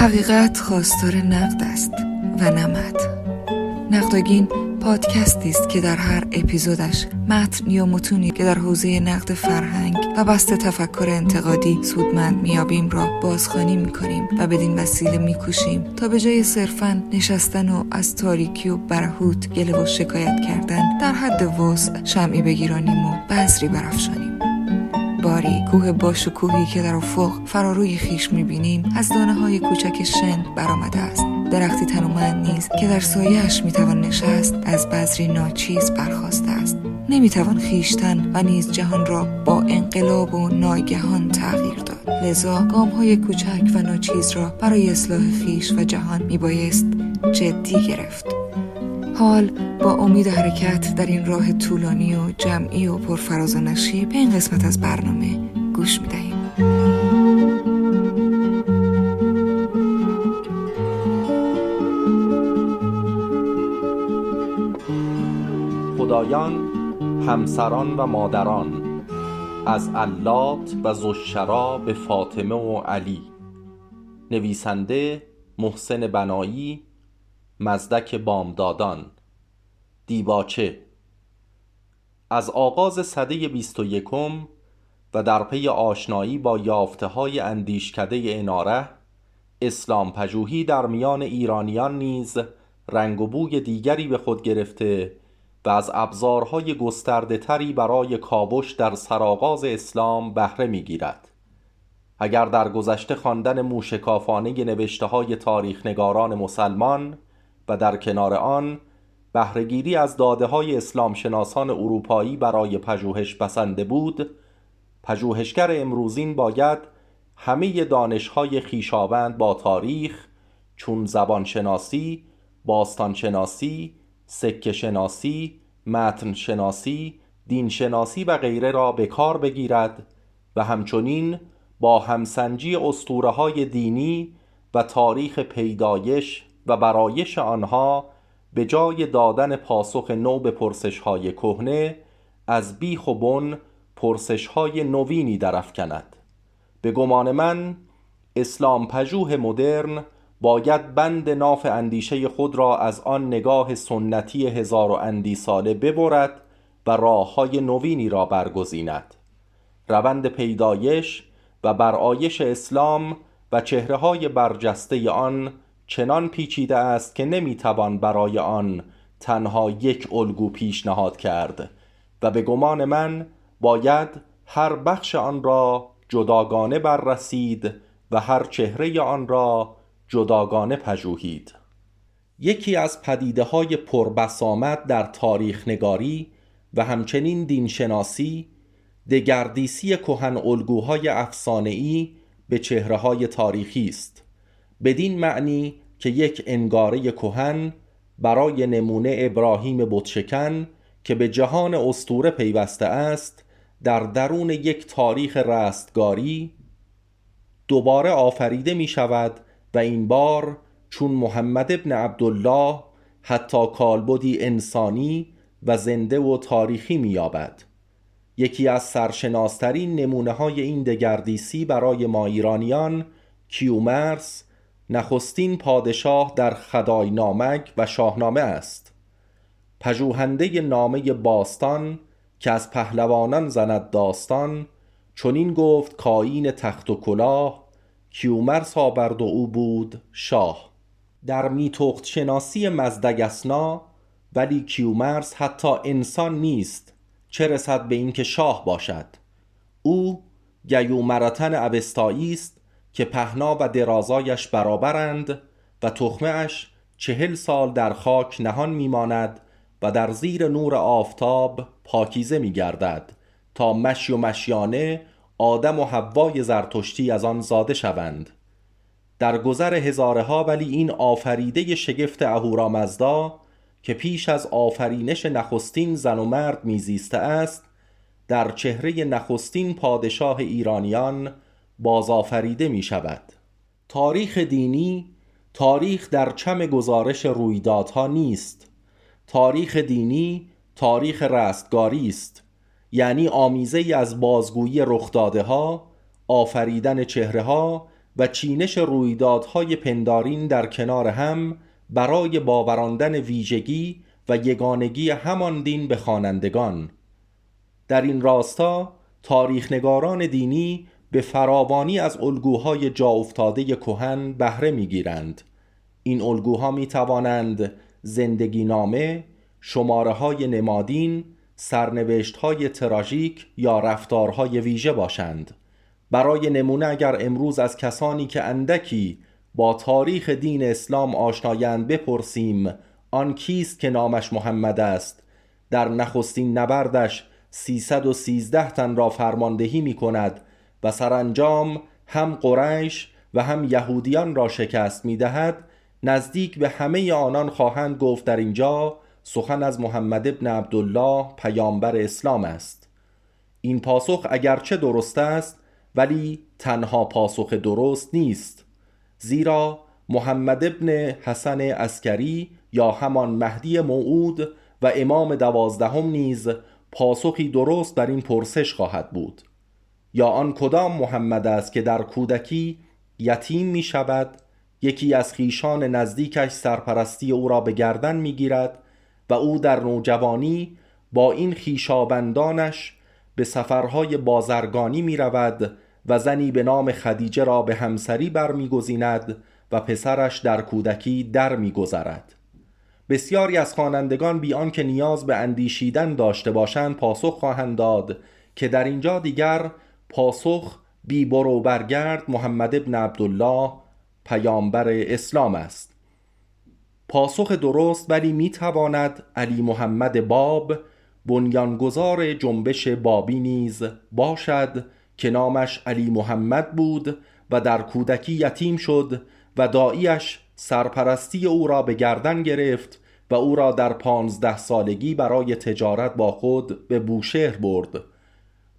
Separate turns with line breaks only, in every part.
حقیقت خواستار نقد است و نمد نقدگین پادکستی است که در هر اپیزودش متن یا متونی که در حوزه نقد فرهنگ و بست تفکر انتقادی سودمند میابیم را بازخوانی می‌کنیم و بدین وسیله میکوشیم تا به جای صرفا نشستن و از تاریکی و برهوت گله و شکایت کردن در حد وسع شمعی بگیرانیم و بذری برافشانیم. باری کوه با شکوهی که در افق فراروی خیش می‌بینیم از دانه های کوچک شن برآمده است. درختی تنومند نیز که در سایهاش می‌توان نشست از بذری ناچیز برخواسته است. نمی‌توان خیشتن و نیز جهان را با انقلاب و ناگهان تغییر داد. لذا گام های کوچک و ناچیز را برای اصلاح خیش و جهان میبایست جدی گرفت. حال با امید حرکت در این راه طولانی و جمعی و پرفراز و نشیب به این قسمت از برنامه گوش می‌دهیم.
خدایان همسران و مادران از علات و زشرا به فاطمه و علی. نویسنده محسن بنایی مزدک بامدادان. دیباچه. از آغاز سده بیست و در پی آشنایی با یافته های اندیشکده اناره اسلام پژوهی در میان ایرانیان نیز رنگ و بوی دیگری به خود گرفته و از ابزارهای گسترده تری برای کاوش در سرآغاز اسلام بهره می‌گیرد. اگر در گذشته خواندن موشکافانه نوشته های تاریخ نگاران مسلمان و در کنار آن بهرهگیری از داده های اسلام شناسان اروپایی برای پژوهش بسنده بود پژوهشگر امروزین باید همه دانشهای خیشاوند با تاریخ چون زبان شناسی، باستان شناسی، سکه شناسی، متن شناسی، دین شناسی و غیره را به کار بگیرد و همچنین با همسنجی اسطوره های دینی و تاریخ پیدایش و برایش آنها به جای دادن پاسخ نو به پرسش های کهنه از بیخ و بن پرسش های نوینی درافکند. به گمان من اسلام پژوه مدرن باید بند ناف اندیشه خود را از آن نگاه سنتی هزار و اندی ساله ببرد و راه های نوینی را برگزیند. روند پیدایش و برآیش اسلام و چهره های برجسته آن چنان پیچیده است که نمی‌توان برای آن تنها یک الگو پیشنهاد کرد و به گمان من باید هر بخش آن را جداگانه بررسید و هر چهره آن را جداگانه پژوهید. یکی از پدیده های پربسامت در تاریخ نگاری و همچنین دینشناسی دگردیسی کهن الگوهای افسانه‌ای به چهره های تاریخی است. بدین معنی که یک انگاره کهن برای نمونه ابراهیم بتشکن که به جهان استوره پیوسته است در درون یک تاریخ رستگاری دوباره آفریده می شود و این بار چون محمد ابن عبدالله حتی کالبدی انسانی و زنده و تاریخی مییابد. یکی از سرشناسترین نمونه های این دگردیسی برای ما ایرانیان کیومرس نخستین پادشاه در خدای نامک و شاهنامه است. پژوهنده نامه باستان که از پهلوانان زند داستان چنین گفت کاین تخت و کلاه کیومرس آورد و او بود شاه. در میتخت شناسی مزدگسنا ولی کیومرس حتی انسان نیست چه رسد به اینکه شاه باشد؟ او گیومرتن اوستایی است که پهنا و درازایش برابرند و تخمهش چهل سال در خاک نهان میماند و در زیر نور آفتاب پاکیزه میگردد تا مشی و مشیانه آدم و حوای زرتشتی از آن زاده شوند. در گذر هزاره ها ولی این آفریده شگفت اهورامزدا که پیش از آفرینش نخستین زن و مرد میزیسته است در چهره نخستین پادشاه ایرانیان بازآفریده می شود تاریخ دینی تاریخ در چم گزارش رویدادها نیست. تاریخ دینی تاریخ رستگاری است. یعنی آمیزه از بازگویی رخداده ها آفریدن چهره ها و چینش رویدادهای پندارین در کنار هم برای باوراندن ویژگی و یگانگی همان دین به خوانندگان. در این راستا تاریخنگاران دینی به فراوانی از الگوهای جا افتاده کهن بهره می‌گیرند. این الگوها می توانند زندگی نامه، شماره های نمادین، سرنوشت های تراژیک یا رفتارهای ویژه باشند. برای نمونه اگر امروز از کسانی که اندکی با تاریخ دین اسلام آشنایند بپرسیم آن کیست که نامش محمد است؟ در نخستین نبردش 313 تن را فرماندهی می کند و سرانجام هم قریش و هم یهودیان را شکست می دهد نزدیک به همه آنان خواهند گفت در اینجا سخن از محمد ابن عبدالله پیامبر اسلام است. این پاسخ اگرچه درست است ولی تنها پاسخ درست نیست زیرا محمد ابن حسن اسکری یا همان مهدی موعود و امام دوازدهم نیز پاسخی درست بر این پرسش خواهد بود. یا آن کدام محمد است که در کودکی یتیم می شود یکی از خیشان نزدیکش سرپرستی او را به گردن می گیرد و او در نوجوانی با این خیشابندانش به سفرهای بازرگانی می رود و زنی به نام خدیجه را به همسری برمیگزیند و پسرش در کودکی در میگذرد. بسیاری از خوانندگان بیان که نیاز به اندیشیدن داشته باشند پاسخ خواهند داد که در اینجا دیگر پاسخ بی برو برگرد محمد ابن عبدالله پیامبر اسلام است. پاسخ درست ولی می تواند علی محمد باب بنیانگذار جنبش بابی نیز باشد که نامش علی محمد بود و در کودکی یتیم شد و داییش سرپرستی او را به گردن گرفت و او را در پانزده سالگی برای تجارت با خود به بوشهر برد.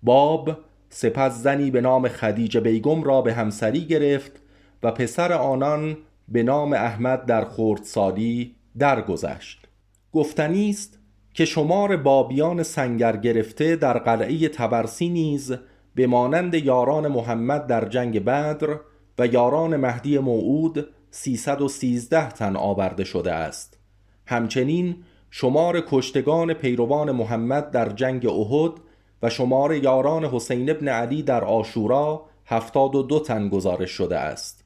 باب سپس زنی به نام خدیجه بیگم را به همسری گرفت و پسر آنان به نام احمد در خردسالی درگذشت. گفتنی است که شمار بابیان سنگر گرفته در قلعه تبرسی نیز به مانند یاران محمد در جنگ بدر و یاران مهدی موعود 313 تن آورده شده است. همچنین شمار کشتگان پیروان محمد در جنگ احد و شمار یاران حسین ابن علی در آشورا 72 تن گزارش شده است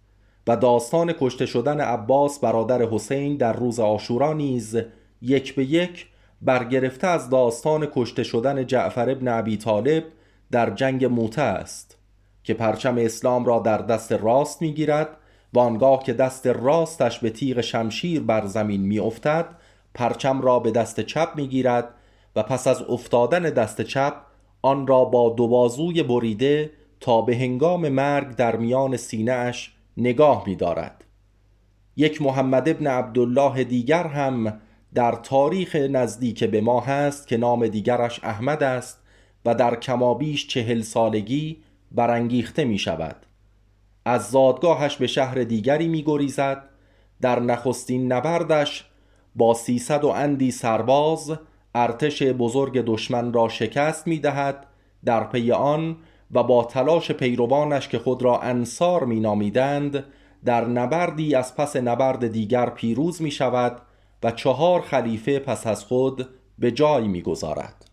و داستان کشته شدن عباس برادر حسین در روز آشورا نیز یک به یک برگرفته از داستان کشته شدن جعفر ابن ابی طالب در جنگ موته است که پرچم اسلام را در دست راست می‌گیرد و آنگاه که دست راستش به تیغ شمشیر بر زمین میافتد پرچم را به دست چپ می‌گیرد و پس از افتادن دست چپ آن را با دو بازوی بریده تا به هنگام مرگ در میان سینه نگاه می‌دارد. یک محمد ابن عبدالله دیگر هم در تاریخ نزدیک به ما هست که نام دیگرش احمد است و در کمابیش چهل سالگی برانگیخته می شود از زادگاهش به شهر دیگری می گریزد در نخستین نبردش با سیصد و اندی سرباز ارتش بزرگ دشمن را شکست می دهد در پی آن و با تلاش پیروانش که خود را انصار می نامیدند در نبردی از پس نبرد دیگر پیروز می شود و چهار خلیفه پس از خود به جای می گذارد.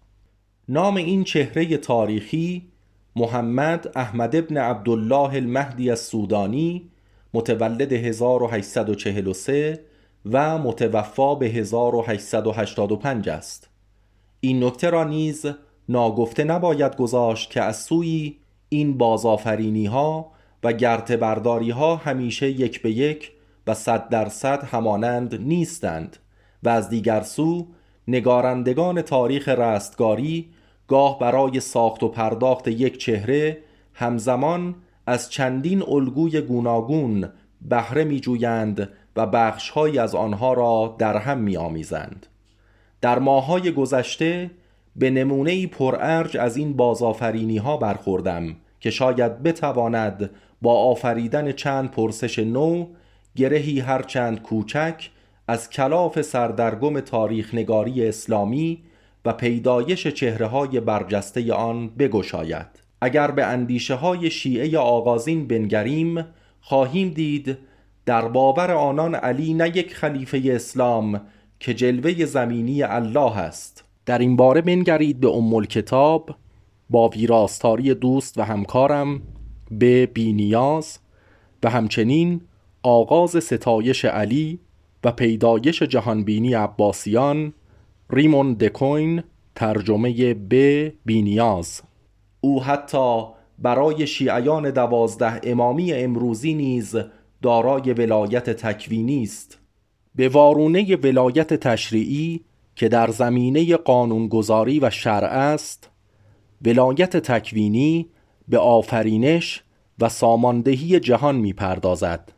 نام این چهره تاریخی محمد احمد ابن عبدالله المهدی السودانی متولد 1843 و متوفا به 1885 است این نکته را نیز ناگفته نباید گذاشت که از سوی این بازآفرینی ها و گرت برداری ها همیشه یک به یک و صد درصد همانند نیستند و از دیگر سو نگارندگان تاریخ رستگاری گاه برای ساخت و پرداخت یک چهره همزمان از چندین الگوی گوناگون بهره می جویند و بخشهایی از آنها را در هم می آمیزند. در ماهای گذشته به نمونه پرارج از این بازآفرینی ها برخوردم که شاید بتواند با آفریدن چند پرسش نو گرهی هرچند کوچک از کلاف سردرگم تاریخ نگاری اسلامی و پیدایش چهره های برجسته آن بگشاید. اگر به اندیشه های شیعه آغازین بنگریم خواهیم دید در باور آنان علی نه یک خلیفه اسلام که جلوه زمینی الله است. در این باره بنگرید به ام کتاب با ویراستاری دوست و همکارم به بینیاز و همچنین آغاز ستایش علی و پیدایش جهانبینی عباسیان ریمون دکوین ترجمه به بینیاز. او حتی برای شیعیان دوازده امامی امروزی نیز دارای ولایت تکوینی است. به وارونه ولایت تشریعی که در زمینه قانونگذاری و شرع است ولایت تکوینی به آفرینش و ساماندهی جهان می پردازد.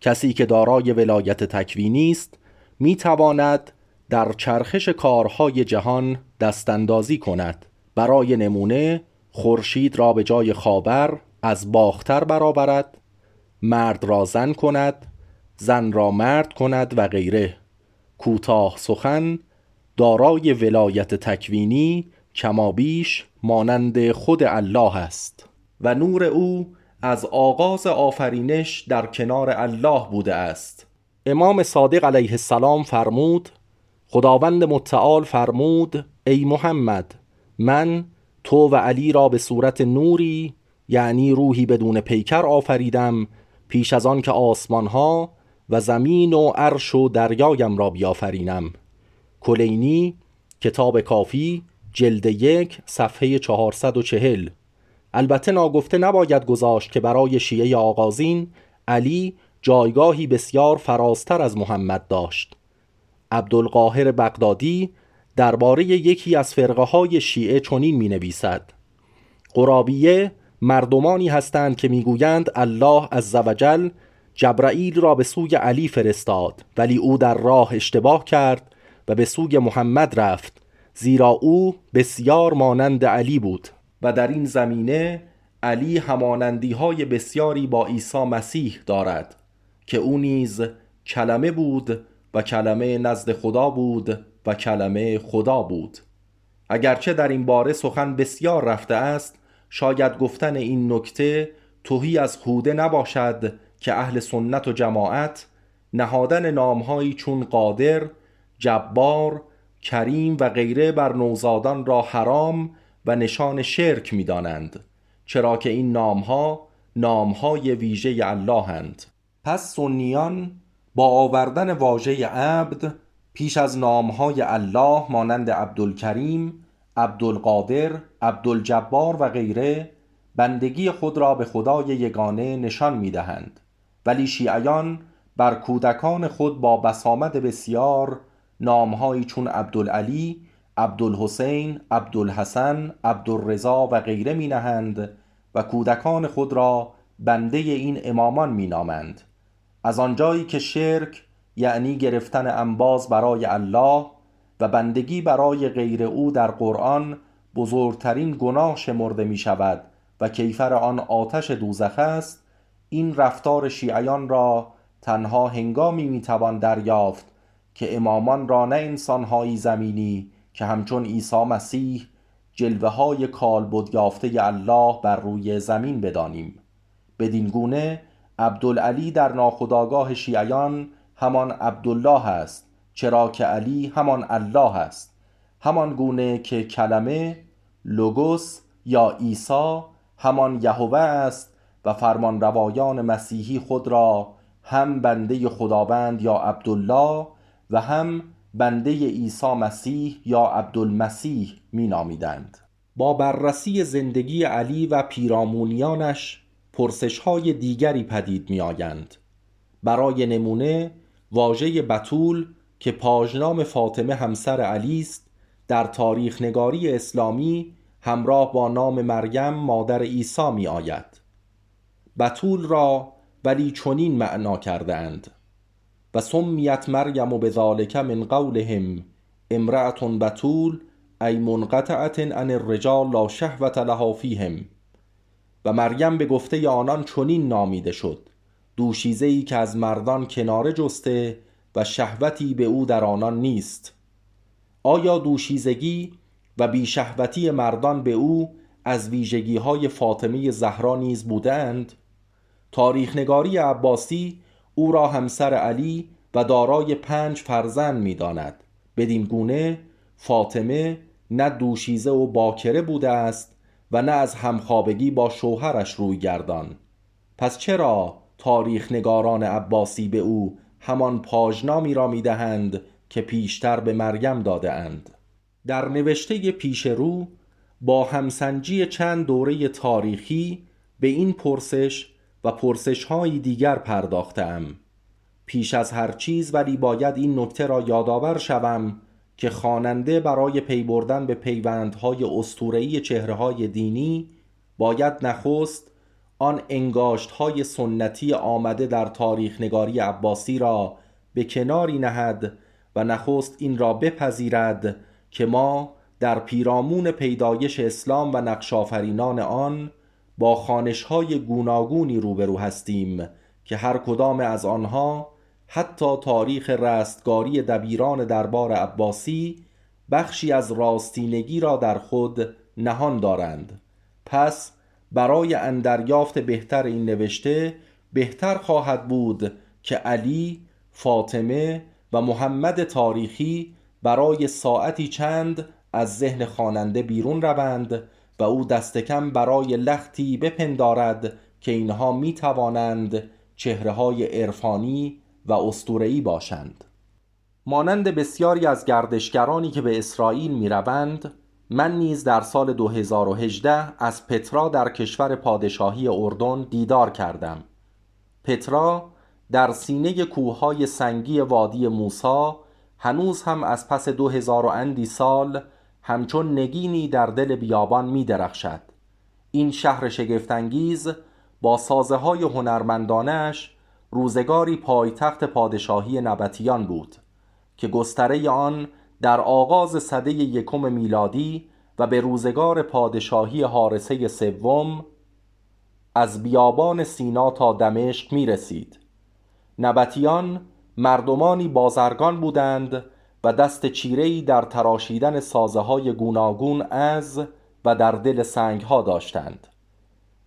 کسی که دارای ولایت تکوینی است می تواند در چرخش کارهای جهان دستاندازی کند برای نمونه خورشید را به جای خاور از باختر برآورد مرد را زن کند زن را مرد کند و غیره. کوتاه سخن دارای ولایت تکوینی کمابیش مانند خود الله است. و نور او از آغاز آفرینش در کنار الله بوده است. امام صادق علیه السلام فرمود خداوند متعال فرمود ای محمد من تو و علی را به صورت نوری یعنی روحی بدون پیکر آفریدم پیش از آن که آسمان ها و زمین و عرش و دریایم را بیافرینم. کلینی کتاب کافی جلد یک صفحه 440 البته ناگفته نباید گذاشت که برای شیعه آغازین علی جایگاهی بسیار فرازتر از محمد داشت. عبدالقاهر بغدادی درباره یکی از فرقه های شیعه چنین می نویسد قرابیه مردمانی هستند که می‌گویند الله عزوجل جبرائیل را به سوی علی فرستاد ولی او در راه اشتباه کرد و به سوی محمد رفت زیرا او بسیار مانند علی بود و در این زمینه علی همانندی های بسیاری با عیسی مسیح دارد که او نیز کلمه بود و کلمه نزد خدا بود و کلمه خدا بود. اگرچه در این باره سخن بسیار رفته است شاید گفتن این نکته توهی از خوده نباشد که اهل سنت و جماعت نهادن نامهایی چون قادر، جبار، کریم و غیره بر نوزادان را حرام و نشان شرک می دانند چرا که این نامها نامهای ویژه الله هند. پس سنیان با آوردن واژه عبد پیش از نامهای الله مانند عبدالکریم عبدالقادر عبدالجبار و غیره بندگی خود را به خدای یگانه نشان می دهند ولی شیعیان بر کودکان خود با بسامد بسیار نامهایی چون عبدالعلی عبدالحسین عبدالحسن عبدالرضا و غیره می نهند و کودکان خود را بنده این امامان می نامند از آنجایی که شرک یعنی گرفتن انباز برای الله و بندگی برای غیر او در قرآن بزرگترین گناه شمرده می شود و کیفر آن آتش دوزخ است این رفتار شیعیان را تنها هنگامی می‌توان دریافت که امامان را نه انسانهایی زمینی که همچون عیسی مسیح جلوه های کالبد یافته الله بر روی زمین بدانیم. بدین گونه عبدالعلی در ناخداگاه شیعیان همان عبدالله است چرا که علی همان الله است. همان گونه که کلمه لوگوس یا عیسی همان یهوه است و فرمان روایان مسیحی خود را هم بنده خداوند یا عبدالله و هم بنده عیسی مسیح یا عبدالمسیح می نامیدند. با بررسی زندگی علی و پیرامونیانش پرسش های دیگری پدید می آیند. برای نمونه واژه بتول که پاژنام فاطمه همسر علی است در تاریخ نگاری اسلامی همراه با نام مریم مادر عیسی می آید بتول را ولی چنین معنا کرده اند و سمیت مریم و بذالک من قولهم امرأة بتول ای منقطعت عن الرجال لا شهوت لها فیهم. و مریم به گفته آنان چنین نامیده شد. دوشیزه ای که از مردان کناره جسته و شهوتی به او در آنان نیست. آیا دوشیزگی و بیشهوتی مردان به او از ویژگی های فاطمه زهرا نیز بودند تاریخنگاری عباسی او را همسر علی و دارای پنج فرزند می‌داند. بدین گونه فاطمه نه دوشیزه و باکره بوده است و نه از همخوابگی با شوهرش روی گردان. پس چرا تاریخ نگاران عباسی به او همان پاژنامی را می‌دهند که پیشتر به مریم داده اند؟ در نوشته پیش رو با همسنجی چند دوره تاریخی به این پرسش و پرسش های دیگر پرداختم پیش از هر چیز ولی باید این نکته را یادآور شوم که خواننده برای پی بردن به پیوندهای اسطوره‌ای چهرههای دینی باید نخست آن انگاشت های سنتی آمده در تاریخ نگاری عباسی را به کناری نهد و نخست این را بپذیرد که ما در پیرامون پیدایش اسلام و نقشافرینان آن با خانش های گوناگونی روبرو هستیم که هر کدام از آنها حتی تاریخ رستگاری دبیران دربار عباسی بخشی از راستینگی را در خود نهان دارند. پس برای اندریافت بهتر این نوشته بهتر خواهد بود که علی، فاطمه و محمد تاریخی برای ساعتی چند از ذهن خواننده بیرون روند و او دست کم برای لختی بپندارد که اینها می توانند چهره های عرفانی و استورهی باشند. مانند بسیاری از گردشگرانی که به اسرائیل می روند من نیز در سال 2018 از پترا در کشور پادشاهی اردن دیدار کردم. پترا در سینه کوههای سنگی وادی موسا هنوز هم از پس دو هزار و اندی سال همچون نگینی در دل بیابان می درخشد. این شهر شگفتانگیز با سازه های هنرمندانش روزگاری پایتخت پادشاهی نبتیان بود که گستره آن در آغاز سده یکم میلادی و به روزگار پادشاهی حارسه سوم از بیابان سینا تا دمشق می رسید. نبتیان مردمانی بازرگان بودند و دست چیرهی در تراشیدن سازه های گوناگون از و در دل سنگ ها داشتند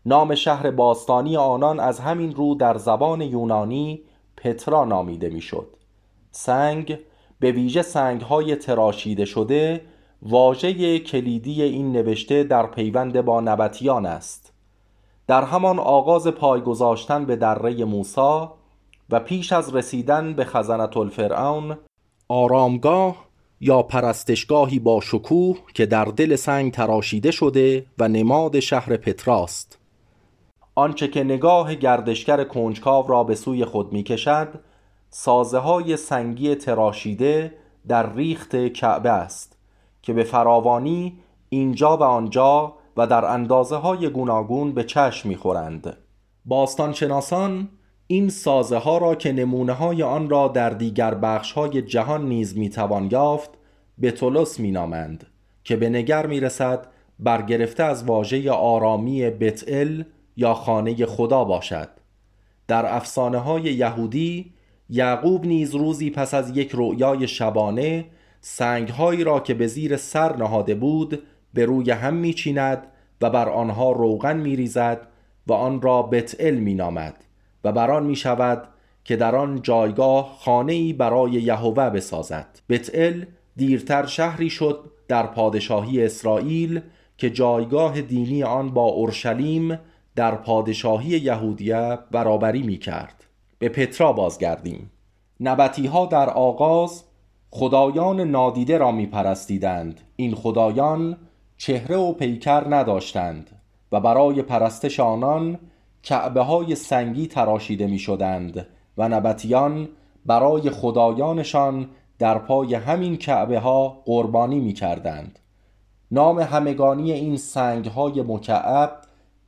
نام شهر باستانی آنان از همین رو در زبان یونانی پترا نامیده می‌شد. سنگ به ویژه سنگ های تراشیده شده واژه کلیدی این نوشته در پیوند با نبتیان است در همان آغاز پای گذاشتن به دره موسا و پیش از رسیدن به خزنت الفرعون آرامگاه یا پرستشگاهی با شکوه که در دل سنگ تراشیده شده و نماد شهر پتراست. آنچه که نگاه گردشگر کنجکاو را به سوی خود می کشد سازه های سنگی تراشیده در ریخت کعبه است که به فراوانی اینجا و آنجا و در اندازه های گوناگون به چشم می‌خورند. باستانشناسان این سازه ها را که نمونه های آن را در دیگر بخش های جهان نیز می‌توان یافت به طلس مینامند که به نگر می‌رسد برگرفته از واژه آرامی بتل یا خانه خدا باشد. در افسانه های یهودی یعقوب نیز روزی پس از یک رؤیای شبانه سنگهایی را که به زیر سر نهاده بود به روی هم میچیند و بر آنها روغن میریزد و آن را بتعل مینامد. و بر آن می شود که در آن جایگاه خانه برای یهوه بسازد. بتعل دیرتر شهری شد در پادشاهی اسرائیل که جایگاه دینی آن با اورشلیم در پادشاهی یهودیه برابری می کرد به پترا بازگردیم. نبتی ها در آغاز خدایان نادیده را می پرستیدند این خدایان چهره و پیکر نداشتند و برای پرستش آنان کعبه های سنگی تراشیده می شدند و نبتیان برای خدایانشان در پای همین کعبه ها قربانی می کردند نام همگانی این سنگ های مکعب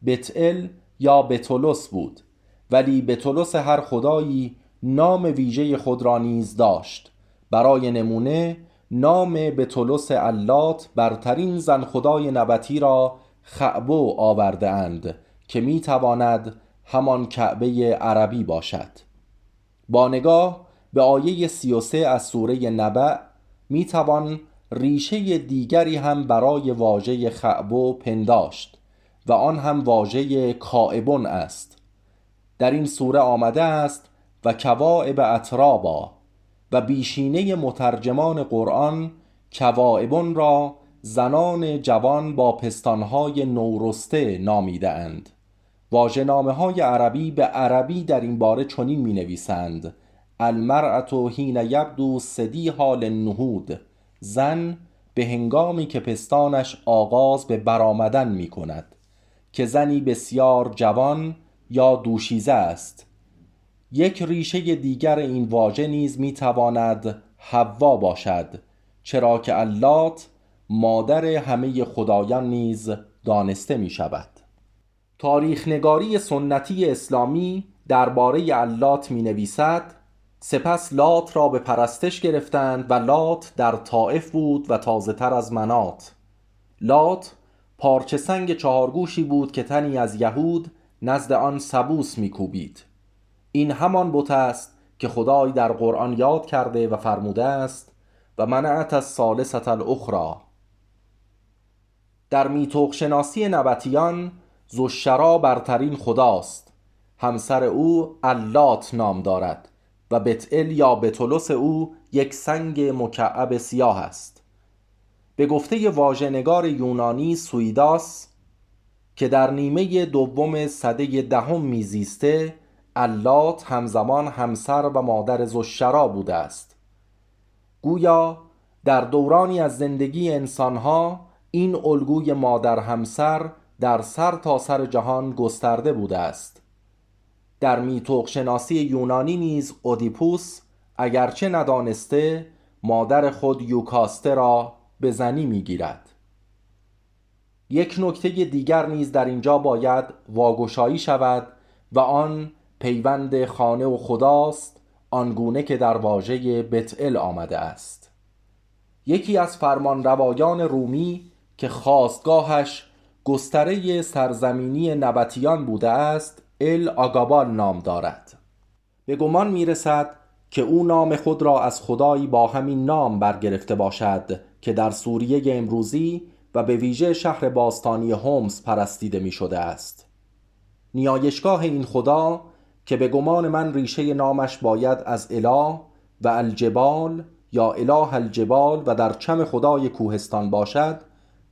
بتل یا بتولوس بود ولی بتولوس هر خدایی نام ویژه خود را نیز داشت. برای نمونه نام بتولوس علات برترین زن خدای نبتی را خعبو آورده اند. که می تواند همان کعبه عربی باشد. با نگاه به آیه 33 از سوره نبع می توان ریشه دیگری هم برای واژه خعبو پنداشت و آن هم واژه کائبون است. در این سوره آمده است و کواعب اطرابا و بیشینه مترجمان قرآن کواعبون را زنان جوان با پستانهای نورسته نامیده اند. واژه‌نامه های عربی به عربی در این باره چنین می نویسند المرأت حین یبدو صدی حال نهود زن به هنگامی که پستانش آغاز به برآمدن می کند که زنی بسیار جوان یا دوشیزه است. یک ریشه دیگر این واژه نیز می تواند حوا باشد چرا که اللات مادر همه خدایان نیز دانسته می شود تاریخ نگاری سنتی اسلامی درباره اللات می نویسد سپس لات را به پرستش گرفتند و لات در طائف بود و تازه تر از منات. لات پارچه سنگ چهارگوشی بود که تنی از یهود نزد آن سبوس میکوبید. این همان بت است که خدای در قرآن یاد کرده و فرموده است و منعت از سالست الاخرى در میتوق شناسی نبتیان زشرا برترین خداست. همسر او اللات نام دارد و بتئل یا بتولوس او یک سنگ مکعب سیاه است. به گفته واژه‌نگار یونانی سویداس که در نیمه دوم صده دهم میزیسته اللات همزمان همسر و مادر زشرا بوده است. گویا در دورانی از زندگی انسانها این الگوی مادر همسر در سر تا سر جهان گسترده بوده است. در میتوق شناسی یونانی نیز اودیپوس اگرچه ندانسته مادر خود یوکاسته را به زنی می‌گیرد. یک نکته دیگر نیز در اینجا باید واگشایی شود و آن پیوند خانه و خداست آنگونه که در واژه بتئل آمده است. یکی از فرمان روایان رومی که خواستگاهش گستره سرزمینی نبتیان بوده است ال آگابال نام دارد. به گمان می رسد که او نام خود را از خدایی با همین نام برگرفته باشد که در سوریه امروزی و به ویژه شهر باستانی هومس پرستیده می شده است. نیایشگاه این خدا که به گمان من ریشه نامش باید از اله و الجبال یا اله الجبال و در چم خدای کوهستان باشد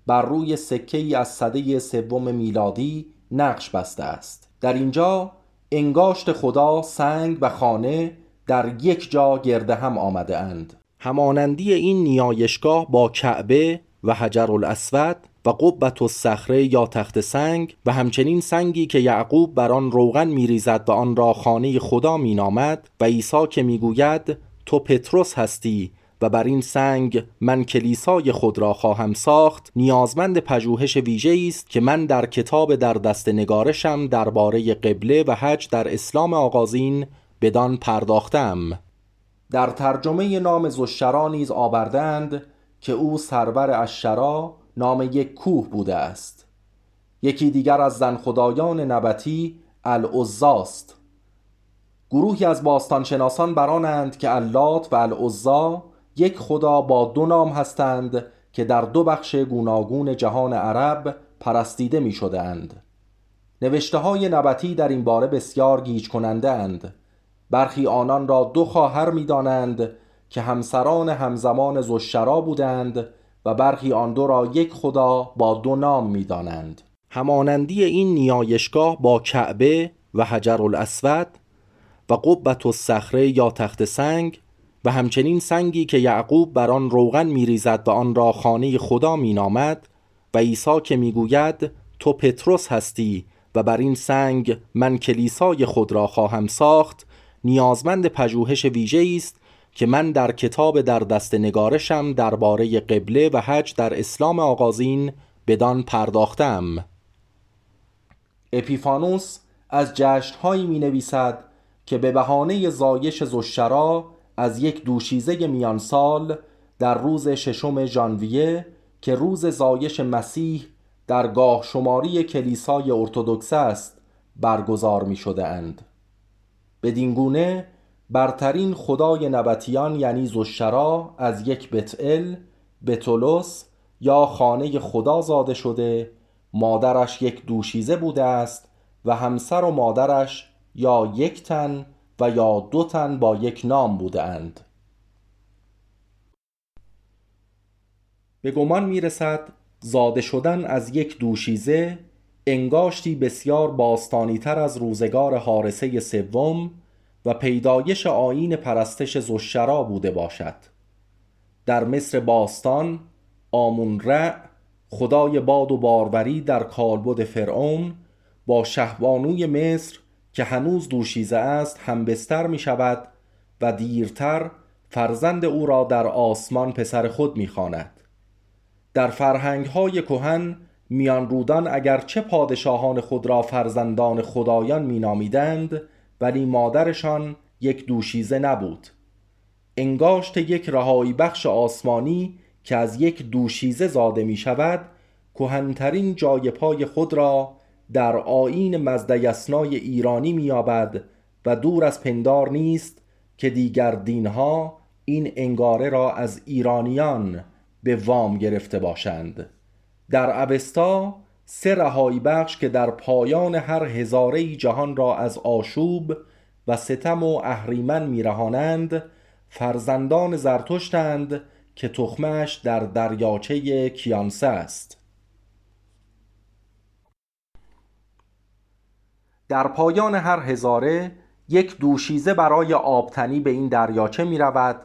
بر روی سکه ای از صده سوم میلادی نقش بسته است. در اینجا انگاشت خدا سنگ و خانه در یک جا گرده هم آمده اند. همانندی این نیایشگاه با کعبه و حجر الاسود و قبت الصخره یا تخت سنگ و همچنین سنگی که یعقوب بر آن روغن میریزد و آن را خانه خدا مینامد و عیسی که می‌گوید تو پتروس هستی و بر این سنگ من کلیسای خود را خواهم ساخت نیازمند پژوهش ویژه است که من در کتاب در دست نگارشم درباره قبله و حج در اسلام آغازین بدان پرداختم. در ترجمه نام زشرا نیز آوردند که او سرور اشرا نام یک کوه بوده است. یکی دیگر از زن خدایان نبتی العزاست گروهی از باستانشناسان برانند که اللات و العزا یک خدا با دو نام هستند که در دو بخش گوناگون جهان عرب پرستیده می شده اند. نوشته های نبتی در این باره بسیار گیج کننده اند. برخی آنان را دو خواهر می دانند که همسران همزمان زشرا بودند و برخی آن دو را یک خدا با دو نام می دانند. همانندی این نیایشگاه با کعبه و حجر الاسود و قبت الصخره یا تخت سنگ و همچنین سنگی که یعقوب بر آن روغن میریزد و آن را خانه خدا مینامد و عیسی که می‌گوید تو پتروس هستی و بر این سنگ من کلیسای خود را خواهم ساخت نیازمند پژوهش ویژه است که من در کتاب در دست نگارشم درباره قبله و حج در اسلام آغازین بدان پرداختم. اپیفانوس از جشنهایی می نویسد که به بهانه زایش زشرا از یک دوشیزه میان سال در روز ششم ژانویه که روز زایش مسیح در گاه شماری کلیسای ارتودکس است برگزار می شده اند بدین گونه برترین خدای نبتیان یعنی زشرا از یک بتئل بتولوس یا خانه خدا زاده شده مادرش یک دوشیزه بوده است و همسر و مادرش یا یک تن و یا دو تن با یک نام بودند به گمان می رسد زاده شدن از یک دوشیزه انگاشتی بسیار باستانی تر از روزگار حارسه سوم و پیدایش آین پرستش زشرا بوده باشد. در مصر باستان آمون رع خدای باد و باروری در کالبد فرعون با شهبانوی مصر که هنوز دوشیزه است همبستر می شود و دیرتر فرزند او را در آسمان پسر خود می خاند. در فرهنگ های کهن میان رودان اگر چه پادشاهان خود را فرزندان خدایان مینامیدند ولی مادرشان یک دوشیزه نبود انگاشت یک رهایی بخش آسمانی که از یک دوشیزه زاده می شود کهنترین جای پای خود را در آین مزدیسنای ایرانی مییابد و دور از پندار نیست که دیگر دینها این انگاره را از ایرانیان به وام گرفته باشند. در اوستا سه رهایی بخش که در پایان هر هزاره جهان را از آشوب و ستم و اهریمن میرهانند فرزندان زرتشتند که تخمش در دریاچه کیانسه است. در پایان هر هزاره یک دوشیزه برای آبتنی به این دریاچه می رود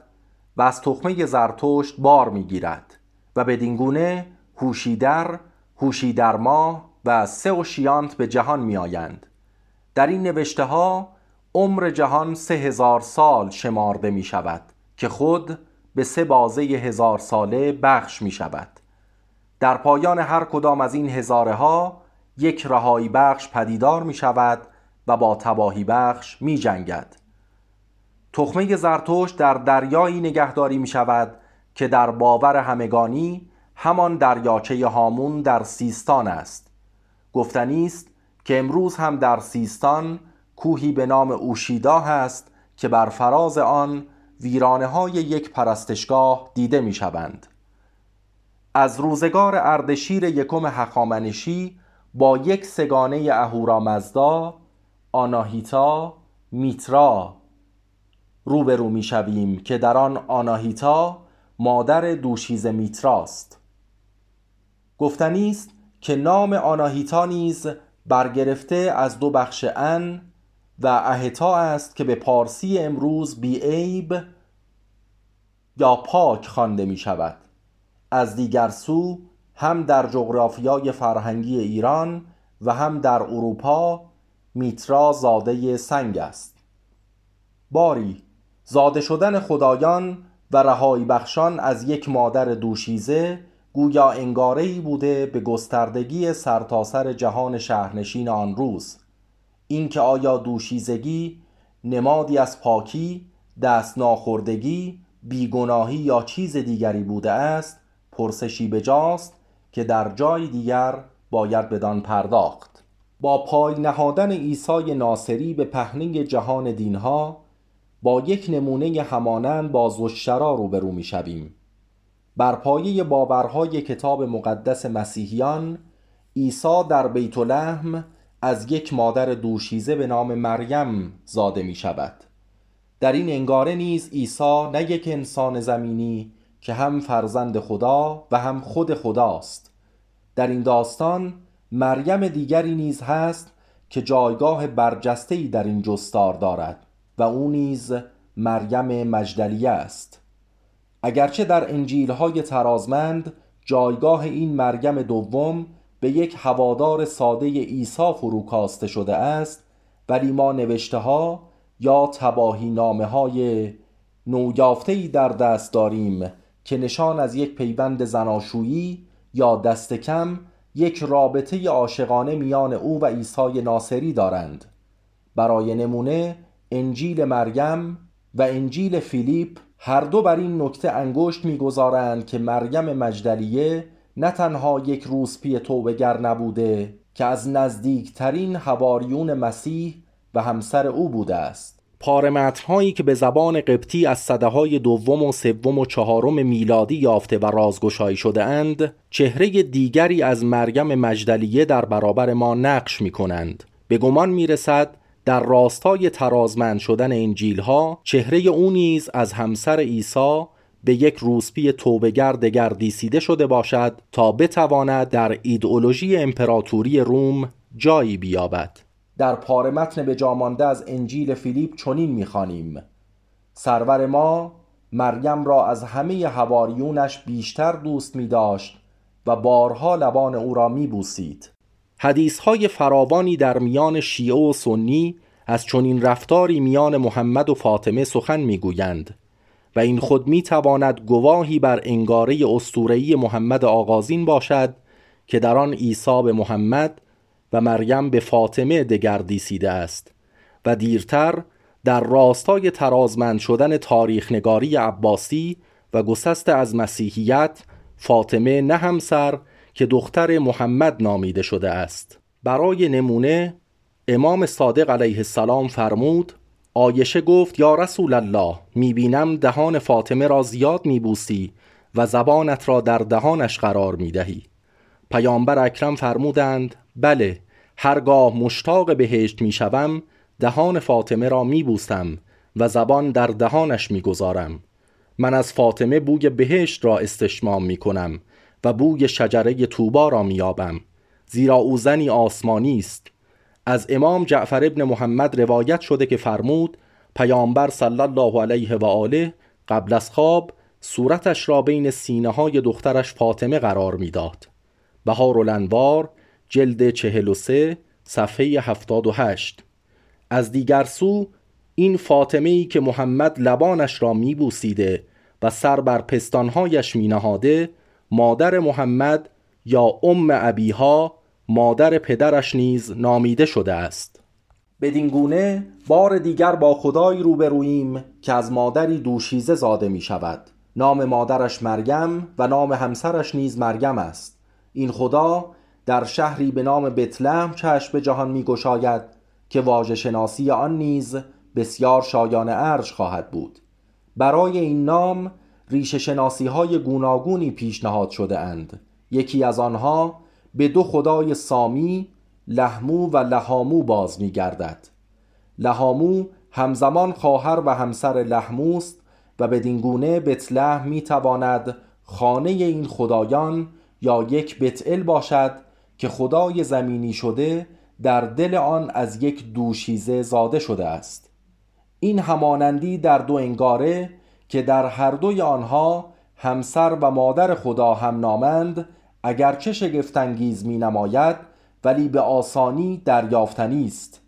و از تخمه زرتشت بار می گیرد و به دینگونه هوشیدر، هوشیدر ماه و سه و شیانت به جهان می آیند. در این نوشته ها عمر جهان سه هزار سال شمارده می شود که خود به سه بازه هزار ساله بخش می شود در پایان هر کدام از این هزاره ها یک رهایی بخش پدیدار می شود و با تباهی بخش می جنگد تخمه زرتشت در دریایی نگهداری می شود که در باور همگانی همان دریاچه هامون در سیستان است گفتنی است که امروز هم در سیستان کوهی به نام اوشیدا هست که بر فراز آن ویرانه های یک پرستشگاه دیده می شوند. از روزگار اردشیر یکم حقامنشی با یک سگانه اهورامزدا آناهیتا میترا. روبرو می شویم که در آن آناهیتا مادر دوشیز میتراست. گفتنی است که نام آناهیتا نیز برگرفته از دو بخش ان و اهتا است که به پارسی امروز بیعیب یا پاک خوانده می شود از دیگر سو هم در جغرافیای فرهنگی ایران و هم در اروپا میترا زاده سنگ است. باری زاده شدن خدایان و رهایی بخشان از یک مادر دوشیزه گویا انگاره‌ای بوده به گستردگی سرتاسر سر جهان شهرنشین آن روز. اینکه آیا دوشیزگی نمادی از پاکی دست ناخوردگی بیگناهی یا چیز دیگری بوده است پرسشی بجاست که در جای دیگر باید بدان پرداخت. با پای نهادن عیسی ناصری به پهنه جهان دینها با یک نمونه همانند با زشرا روبرو می‌شویم بر پایه باورهای کتاب مقدس مسیحیان عیسی در بیت لحم از یک مادر دوشیزه به نام مریم زاده می شود. در این انگاره نیز عیسی نه یک انسان زمینی که هم فرزند خدا و هم خود خداست. در این داستان مریم دیگری نیز هست که جایگاه برجسته‌ای در این جستار دارد و او نیز مریم مجدلیه است. اگرچه در انجیلهای ترازمند جایگاه این مریم دوم به یک هوادار ساده عیسی فروکاسته شده است ولی ما نوشته ها یا تباهی نامه های نویافته در دست داریم که نشان از یک پیوند زناشویی یا دست کم یک رابطه عاشقانه میان او و عیسی ناصری دارند. برای نمونه انجیل مریم و انجیل فیلیپ هر دو بر این نکته انگشت می‌گذارند که مریم مجدلیه نه تنها یک روسپی توبگر نبوده که از نزدیکترین هواریون مسیح و همسر او بوده است. پارمترهایی که به زبان قبطی از صده های دوم و سوم و چهارم میلادی یافته و رازگشایی شده اند چهره دیگری از مریم مجدلیه در برابر ما نقش می کنند به گمان می رسد در راستای ترازمند شدن انجیل ها چهره او نیز از همسر عیسی به یک روسپی توبگر دگر دیسیده شده باشد تا بتواند در ایدئولوژی امپراتوری روم جایی بیابد. در پاره متن به جامانده از انجیل فیلیپ چنین می‌خوانیم. سرور ما مریم را از همه هواریونش بیشتر دوست می داشت و بارها لبان او را می بوسید حدیث های فراوانی در میان شیعه و سنی از چنین رفتاری میان محمد و فاطمه سخن می‌گویند و این خود می تواند گواهی بر انگاره استورهی محمد آغازین باشد که در آن عیسی به محمد و مریم به فاطمه دگردیسیده است و دیرتر در راستای ترازمند شدن تاریخ نگاری عباسی و گسست از مسیحیت فاطمه نه همسر که دختر محمد نامیده شده است. برای نمونه امام صادق علیه السلام فرمود آیشه گفت یا رسول الله می‌بینم دهان فاطمه را زیاد میبوسی و زبانت را در دهانش قرار می‌دهی. پیامبر اکرم فرمودند بله هرگاه مشتاق بهشت می‌شوم دهان فاطمه را میبوسم و زبان در دهانش می‌گذارم من از فاطمه بوی بهشت را استشمام می‌کنم و بوی شجره توبا را میابم زیرا او زنی آسمانی است از امام جعفر ابن محمد روایت شده که فرمود پیامبر صلی الله علیه و آله قبل از خواب صورتش را بین سینه های دخترش فاطمه قرار می‌داد. بهار الانوار جلد 43 صفحه 78 از دیگر سو این فاطمه ای که محمد لبانش را میبوسیده و سر بر پستانهایش می نهاده مادر محمد یا ام ابیها مادر پدرش نیز نامیده شده است. بدین گونه بار دیگر با خدای روبروییم که از مادری دوشیزه زاده می شود نام مادرش مریم و نام همسرش نیز مریم است. این خدا در شهری به نام بتلهم چشم به جهان می گشاید که واژه شناسی آن نیز بسیار شایان ارج خواهد بود. برای این نام ریش شناسی های گوناگونی پیشنهاد شده اند. یکی از آنها به دو خدای سامی لحمو و لحامو باز می گردد. لحامو همزمان خواهر و همسر لحموست و بدین گونه بتلح می تواند خانه این خدایان یا یک بتل باشد که خدای زمینی شده در دل آن از یک دوشیزه زاده شده است. این همانندی در دو انگاره که در هر دوی آنها همسر و مادر خدا هم نامند اگرچه شگفتانگیز می نماید ولی به آسانی دریافتنی است.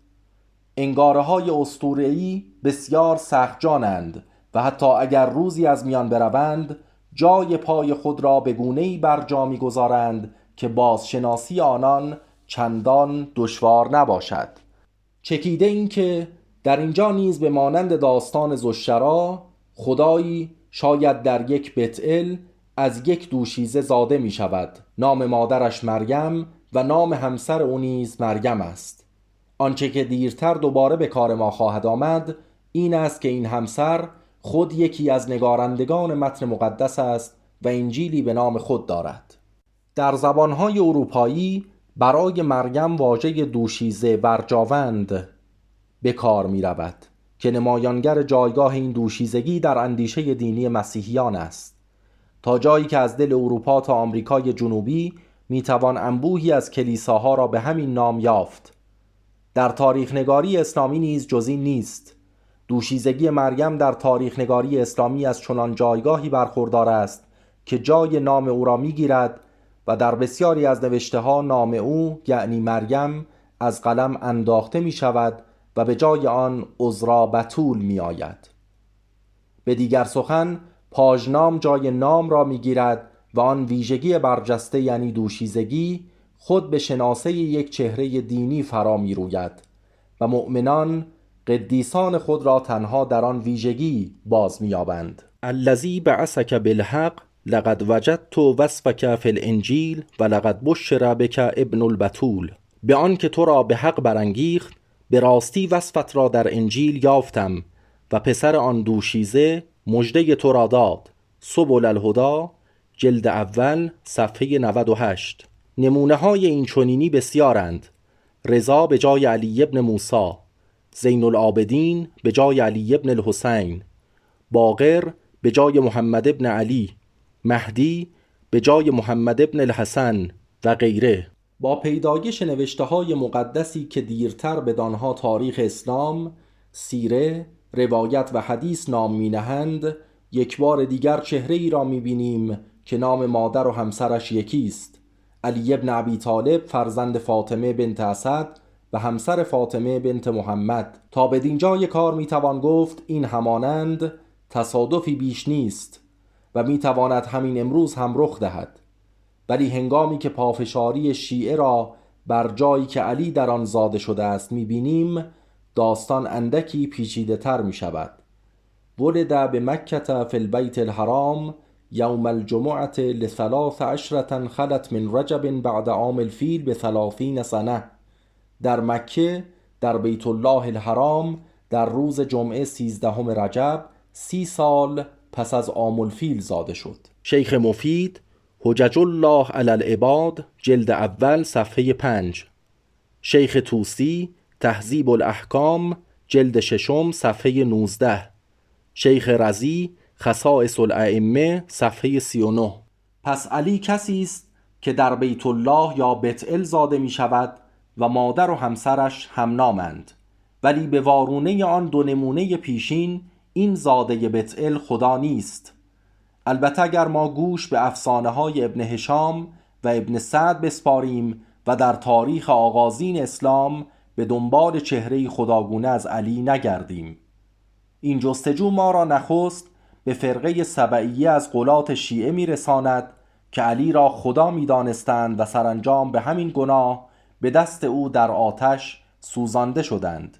انگاره های استورهی بسیار سخجانند و حتی اگر روزی از میان بروند جای پای خود را به گونه‌ای بر جا می‌گذارند که بازشناسی آنان چندان دشوار نباشد. چکیده این که در اینجا نیز به مانند داستان زشرا خدایی شاید در یک بتل از یک دوشیزه زاده می شود نام مادرش مریم و نام همسر او نیز مریم است. آنچه که دیرتر دوباره به کار ما خواهد آمد این است که این همسر خود یکی از نگارندگان متن مقدس است و انجیلی به نام خود دارد. در زبانهای اروپایی برای مریم واژه دوشیزه برجاوند به کار می رود که نمایانگر جایگاه این دوشیزگی در اندیشه دینی مسیحیان است. تا جایی که از دل اروپا تا آمریکای جنوبی می‌توان انبوهی از کلیساها را به همین نام یافت. در تاریخ نگاری اسلامی نیز جزی نیست. دوشیزگی مریم در تاریخ نگاری اسلامی از چنان جایگاهی برخوردار است که جای نام او را می‌گیرد و در بسیاری از نوشته ها نام او یعنی مریم از قلم انداخته می شود و به جای آن عذرا بتول می آید. به دیگر سخن پاژنام جای نام را می‌گیرد و آن ویژگی برجسته یعنی دوشیزگی خود به شناسه یک چهره دینی فرا می روید و مؤمنان قدیسان خود را تنها در آن ویژگی باز مییابند. الذی بعثک بالحق لقد وجدت وصفک فی الانجیل و لقد بشر بک ابن البتول. به آن که تو را به حق برانگیخت به راستی وصفت را در انجیل یافتم و پسر آن دوشیزه مجده تو را داد. سبل الهدا جلد اول صفحه 98 نمونه های این چنینی بسیارند. رضا به جای علی ابن موسا زین العابدین به جای علی ابن الحسین باقر به جای محمد ابن علی مهدی به جای محمد ابن الحسن و غیره. با پیدایش نوشته های مقدسی که دیرتر به دانها تاریخ اسلام سیره روایت و حدیث نام می نهند یک بار دیگر چهره ای را می بینیم که نام مادر و همسرش یکیست. علی ابن ابی طالب فرزند فاطمه بنت اسد و همسر فاطمه بنت محمد. تا به دینجای کار می توان گفت این همانند تصادفی بیش نیست و می تواند همین امروز هم رخ دهد. ولی هنگامی که پافشاری شیعه را بر جایی که علی در آن زاده شده است می بینیم داستان اندکی پیچیده تر می شود ولد به مکت فی البیت الحرام یوم الجمعة لثلاث عشرة خلت من رجب بعد عام الفیل به ثلاثین سنه در مکه در بیت الله الحرام در روز جمعه سیزدهم رجب سی سال پس از عام الفیل زاده شد. شیخ مفید حجج الله علی العباد جلد اول صفحه پنج. شیخ توسی تهذیب الاحکام جلد ششم صفحه 19 شیخ رزی خصائص الائمه صفحه 39 پس علی کسی است که در بیت الله یا بتعل زاده می شود و مادر و همسرش هم نامند ولی به وارونه آن دو نمونه پیشین این زاده بتعل خدا نیست. البته اگر ما گوش به افسانه های ابن هشام و ابن سعد بسپاریم و در تاریخ آغازین اسلام به دنبال چهره خداگونه از علی نگردیم. این جستجو ما را نخست به فرقه سبعیه از قلات شیعه میرساند که علی را خدا می‌دانستند و سرانجام به همین گناه به دست او در آتش سوزانده شدند.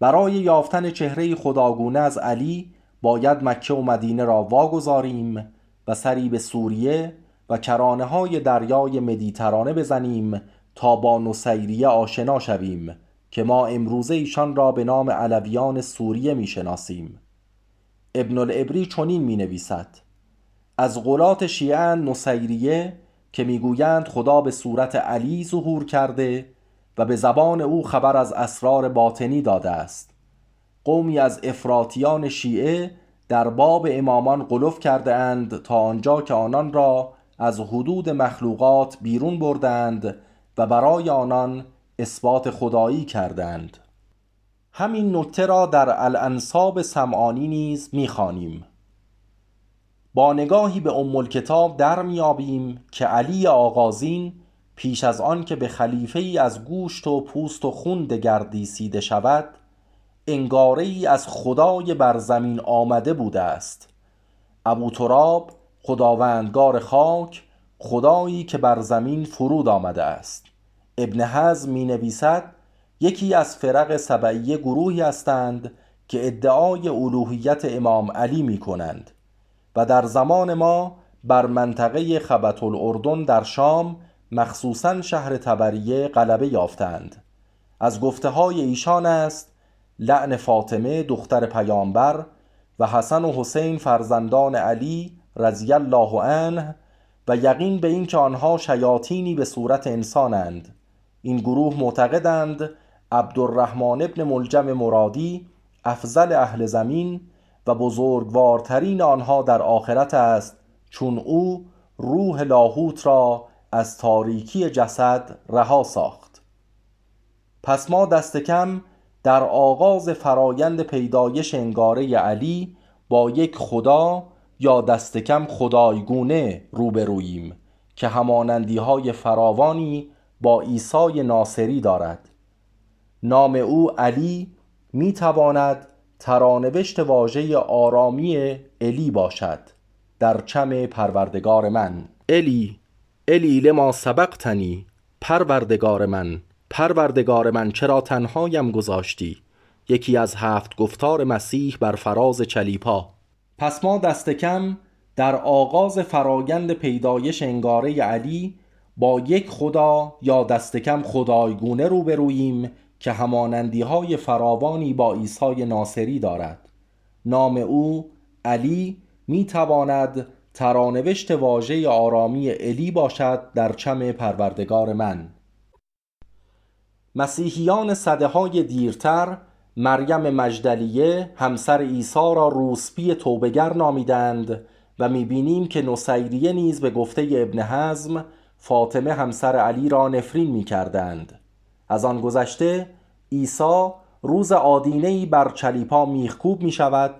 برای یافتن چهره خداگونه از علی باید مکه و مدینه را واگذاریم و سری به سوریه و کرانه های دریای مدیترانه بزنیم تا با نصیریه آشنا شویم که ما امروزه ایشان را به نام علویان سوریه می‌شناسیم. ابن العبری چنین می نویسد از غلات شیعه نصیریه که می‌گویند خدا به صورت علی ظهور کرده و به زبان او خبر از اسرار باطنی داده است. قومی از افراتیان شیعه در باب امامان قلف کرده اند تا آنجا که آنان را از حدود مخلوقات بیرون بردند و برای آنان اثبات خدایی کردند. همین نکته را در الانصاب سمعانی نیز می‌خوانیم. با نگاهی به ام الکتاب در میابیم که علی آغازین پیش از آن که به خلیفه ای از گوشت و پوست و خون دگردیسیده شود انگاره ای از خدای بر زمین آمده بوده است. ابو تراب خداوندگار خاک خدایی که بر زمین فرود آمده است. ابن حزم می نویسد یکی از فرق سبعیه گروهی هستند که ادعای الوهیت امام علی می کنند در زمان ما بر منطقه خبت الاردن در شام مخصوصا شهر تبریه غلبه یافتند. از گفته های ایشان است لعن فاطمه دختر پیامبر و حسن و حسین فرزندان علی رضی الله عنه و یقین به اینکه آنها شیاطینی به صورت انسانند. این گروه معتقدند عبدالرحمن ابن ملجم مرادی افضل اهل زمین بزرگوارترین آنها در آخرت است چون او روح لاهوت را از تاریکی جسد رها ساخت. پس ما دست کم در آغاز فرایند پیدایش انگاره علی با یک خدا یا دست کم خدایگونه روبروییم که همانندی های فراوانی با عیسی ناصری دارد. نام او علی می تواند ترانوشت واژه آرامی الی باشد در چم پروردگار من. الی الی لما سبقتنی پروردگار من. پروردگار من چرا تنهایم گذاشتی؟ یکی از هفت گفتار مسیح بر فراز چلیپا. پس ما دست کم در آغاز فرایند پیدایش انگاره علی با یک خدا یا دست کم خدایگونه روبروییم که همانندی های فراوانی با عیسی ناصری دارد. نام او علی می تواند ترانوشت واژه آرامی الی باشد در چم پروردگار من. مسیحیان صده های دیرتر مریم مجدلیه همسر عیسی را روسپی توبگر نامیدند و می‌بینیم که نصیریه نیز به گفته ابن حزم فاطمه همسر علی را نفرین می‌کردند. از آن گذشته عیسی روز آدینهی بر چلیپا میخکوب می شود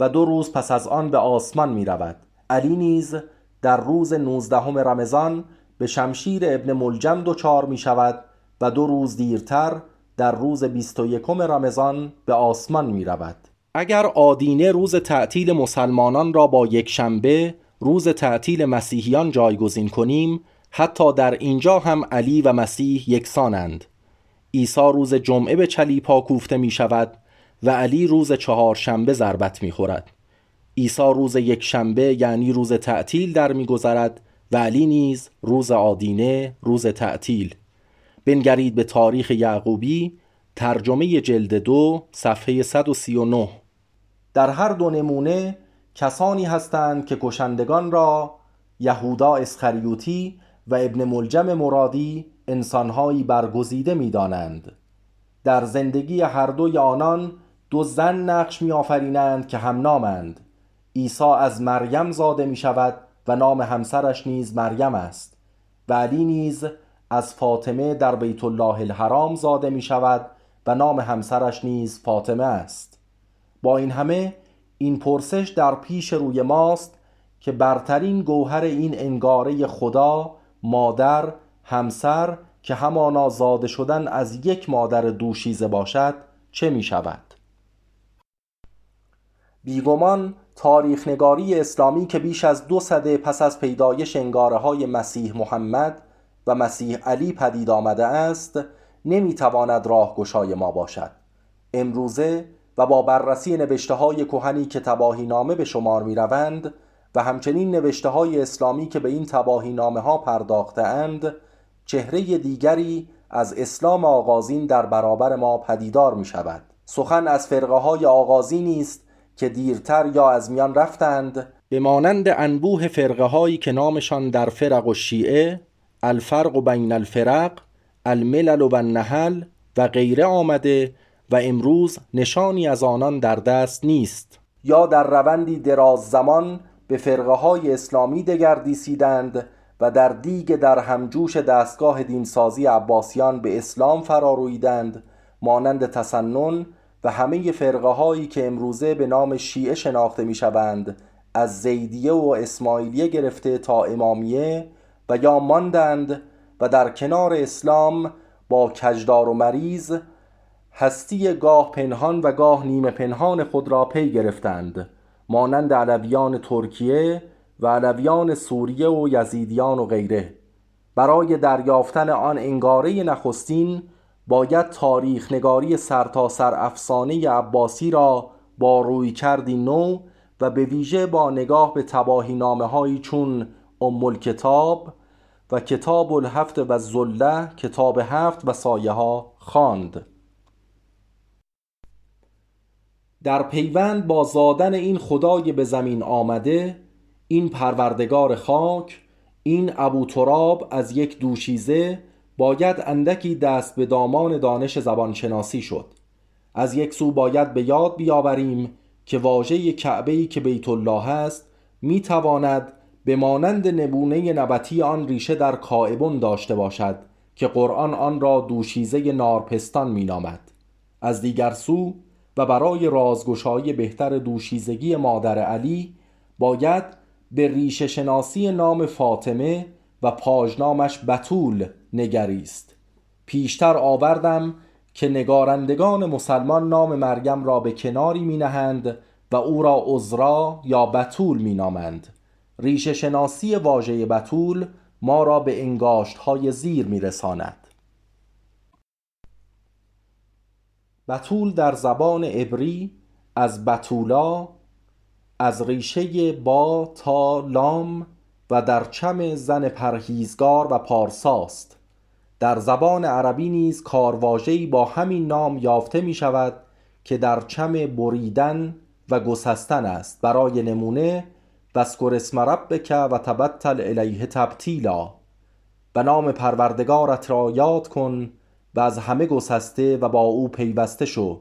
و دو روز پس از آن به آسمان می رود علی نیز در روز نوزدهم رمضان به شمشیر ابن ملجم دچار می شود و دو روز دیرتر در روز بیست و یکم رمضان به آسمان می رود اگر آدینه روز تعطیل مسلمانان را با یک شنبه روز تعطیل مسیحیان جایگزین کنیم حتی در اینجا هم علی و مسیح یکسانند. عیسی روز جمعه به چلیپا کوفته می شود و علی روز چهارشنبه ضربت می خورد عیسی روز یک شنبه یعنی روز تعطیل در میگذرد و علی نیز روز آدینه روز تعطیل. بنگرید به تاریخ یعقوبی ترجمه جلد دو صفحه 139 در هر دو نمونه کسانی هستند که کشندگان را یهودا اسخریوتی و ابن ملجم مرادی انسانهایی برگزیده می‌دانند. در زندگی هر دوی آنان دو زن نقش میآفرینند که همنامند عیسی از مریم زاده می شود و نام همسرش نیز مریم است و علی نیز از فاطمه در بیت الله الحرام زاده می شود و نام همسرش نیز فاطمه است. با این همه این پرسش در پیش روی ماست که برترین گوهر این انگاره خدا مادر همسر که همانا زاده شدن از یک مادر دوشیزه باشد چه می شود؟ بیگمان تاریخ نگاری اسلامی که بیش از دو سده پس از پیدایش انگاره های مسیح محمد و مسیح علی پدید آمده است نمی‌تواند راهگشای ما باشد. امروزه و با بررسی نوشته های کهنی که تباهی نامه به شمار می روند و همچنین نوشته های اسلامی که به این تباهی نامه ها پرداخته اند چهره دیگری از اسلام آغازین در برابر ما پدیدار می شود سخن از فرقه های آغازینی است که دیرتر یا از میان رفتند. به مانند انبوه فرقه هایی که نامشان در فرق و شیعه الفرق و بین الفرق الملل و النهل و غیره آمده و امروز نشانی از آنان در دست نیست. یا در روندی دراز زمان به فرقه های اسلامی دگردیسیدند و در دیگ در همجوش دستگاه دینسازی عباسیان به اسلام فرارویدند مانند تسنن و همه فرقه هایی که امروزه به نام شیعه شناخته می شوند از زیدیه و اسماعیلیه گرفته تا امامیه و یا ماندند و در کنار اسلام با کجدار و مریض هستی گاه پنهان و گاه نیمه پنهان خود را پی گرفتند مانند علویان ترکیه و علویان سوریه و یزیدیان و غیره برای دریافتن آن انگاره نخستین باید تاریخ نگاری سرتاسر سر افسانه عباسی را با روی کردی نو و به ویژه با نگاه به تباهی نامه هایی چون ام کتاب و کتاب الهفت و زله کتاب هفت و سایه ها خواند. در پیوند با زادن این خدای به زمین آمده این پروردگار خاک این ابو تراب از یک دوشیزه باید اندکی دست به دامان دانش زبانشناسی شد از یک سو باید به یاد بیاوریم که واژه کعبه که بیت الله است می تواند به مانند نبونه نبتی آن ریشه در کائبون داشته باشد که قرآن آن را دوشیزه نارپستان می نامد. از دیگر سو و برای رازگشایی بهتر دوشیزگی مادر علی باید به ریشه شناسی نام فاطمه و پاژنامش بتول نگریست. پیشتر آوردم که نگارندگان مسلمان نام مریم را به کناری می نهند و او را عذرا یا بتول می نامند ریشه شناسی واژه بتول ما را به انگاشت های زیر می رساند بتول در زبان عبری از بتولا از ریشه با تا لام و در چم زن پرهیزگار و پارساست. در زبان عربی نیز کارواژه‌ای با همین نام یافته می شود که در چم بریدن و گسستن است. برای نمونه وسکر اسم ربک و تبتل الیه تبتیلا و نام پروردگارت را یاد کن و از همه گسسته و با او پیوسته شو.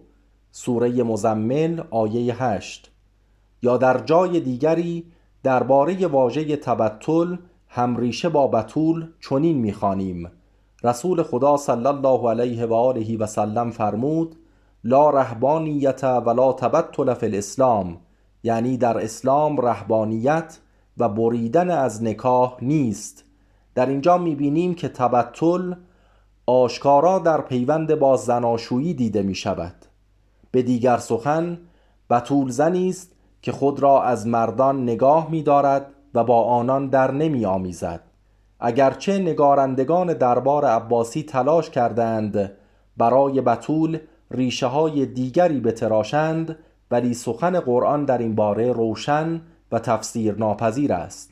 سوره مزمل آیه 8 یا در جای دیگری درباره واژه تبتل همریشه با بتول چنین می‌خوانیم. رسول خدا صلی الله علیه و آله و سلم فرمود لا رهبانیت ولا تبتل فی الاسلام. یعنی در اسلام رهبانیت و بریدن از نکاح نیست. در اینجا می‌بینیم که تبتل آشکارا در پیوند با زناشویی دیده می شود به دیگر سخن بتول زنی است که خود را از مردان نگاه می دارد و با آنان در نمی آمیزد اگرچه نگارندگان دربار عباسی تلاش کردند برای بتول ریشه های دیگری بتراشند ولی سخن قرآن در این باره روشن و تفسیر ناپذیر است.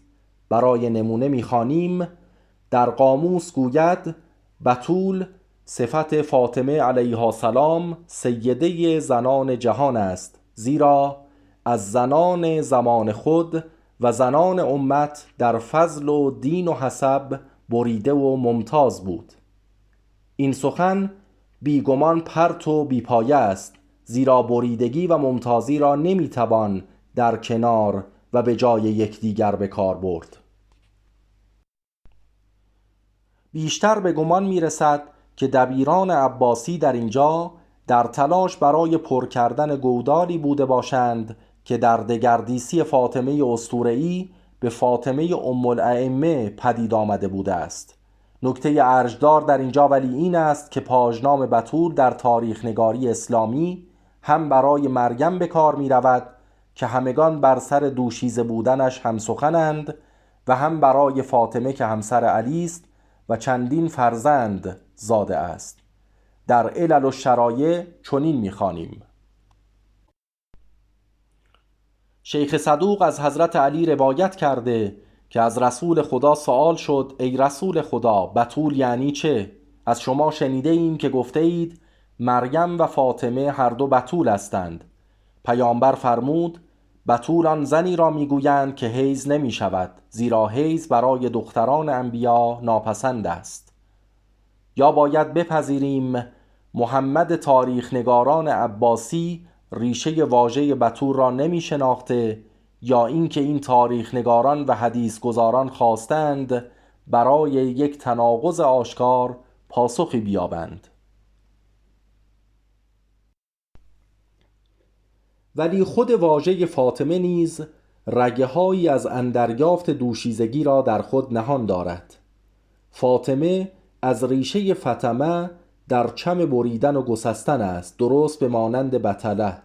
برای نمونه می‌خوانیم در قاموس گوید بتول صفت فاطمه علیها سلام سیده زنان جهان است زیرا از زنان زمان خود و زنان امت در فضل و دین و حسب بریده و ممتاز بود. این سخن بیگمان پرت و بیپایه است زیرا بریدگی و ممتازی را نمی‌توان در کنار و به جای یکدیگر به کار برد. بیشتر به گمان می رسد که دبیران عباسی در اینجا در تلاش برای پر کردن گودالی بوده باشند که در دگردیسی فاطمه اسطوره‌ای به فاطمه ام الائمه پدید آمده بوده است. نکته ارجدار در اینجا ولی این است که پاژنام بطول در تاریخ نگاری اسلامی هم برای مریم به کار می رود که همگان بر سر دوشیزه بودنش هم سخنند و هم برای فاطمه که همسر علی است و چندین فرزند زاده است. در علل و شرایع چنین می‌خوانیم. شیخ صدوق از حضرت علی روایت کرده که از رسول خدا سوال شد ای رسول خدا بطول یعنی چه؟ از شما شنیده ایم که گفته اید مریم و فاطمه هر دو بطول هستند پیامبر فرمود بطول آن زنی را می‌گویند که حیز نمی شود زیرا حیز برای دختران انبیا ناپسند است یا باید بپذیریم محمد تاریخ نگاران عباسی ریشه واژه بطور را نمی شناخته یا اینکه این تاریخ نگاران و حدیث گزاران خواستند برای یک تناقض آشکار پاسخی بیابند. ولی خود واژه فاطمه نیز رگه هایی از اندریافت دوشیزگی را در خود نهان دارد. فاطمه از ریشه فتمه در چم بریدن و گسستن است درست به مانند بطله.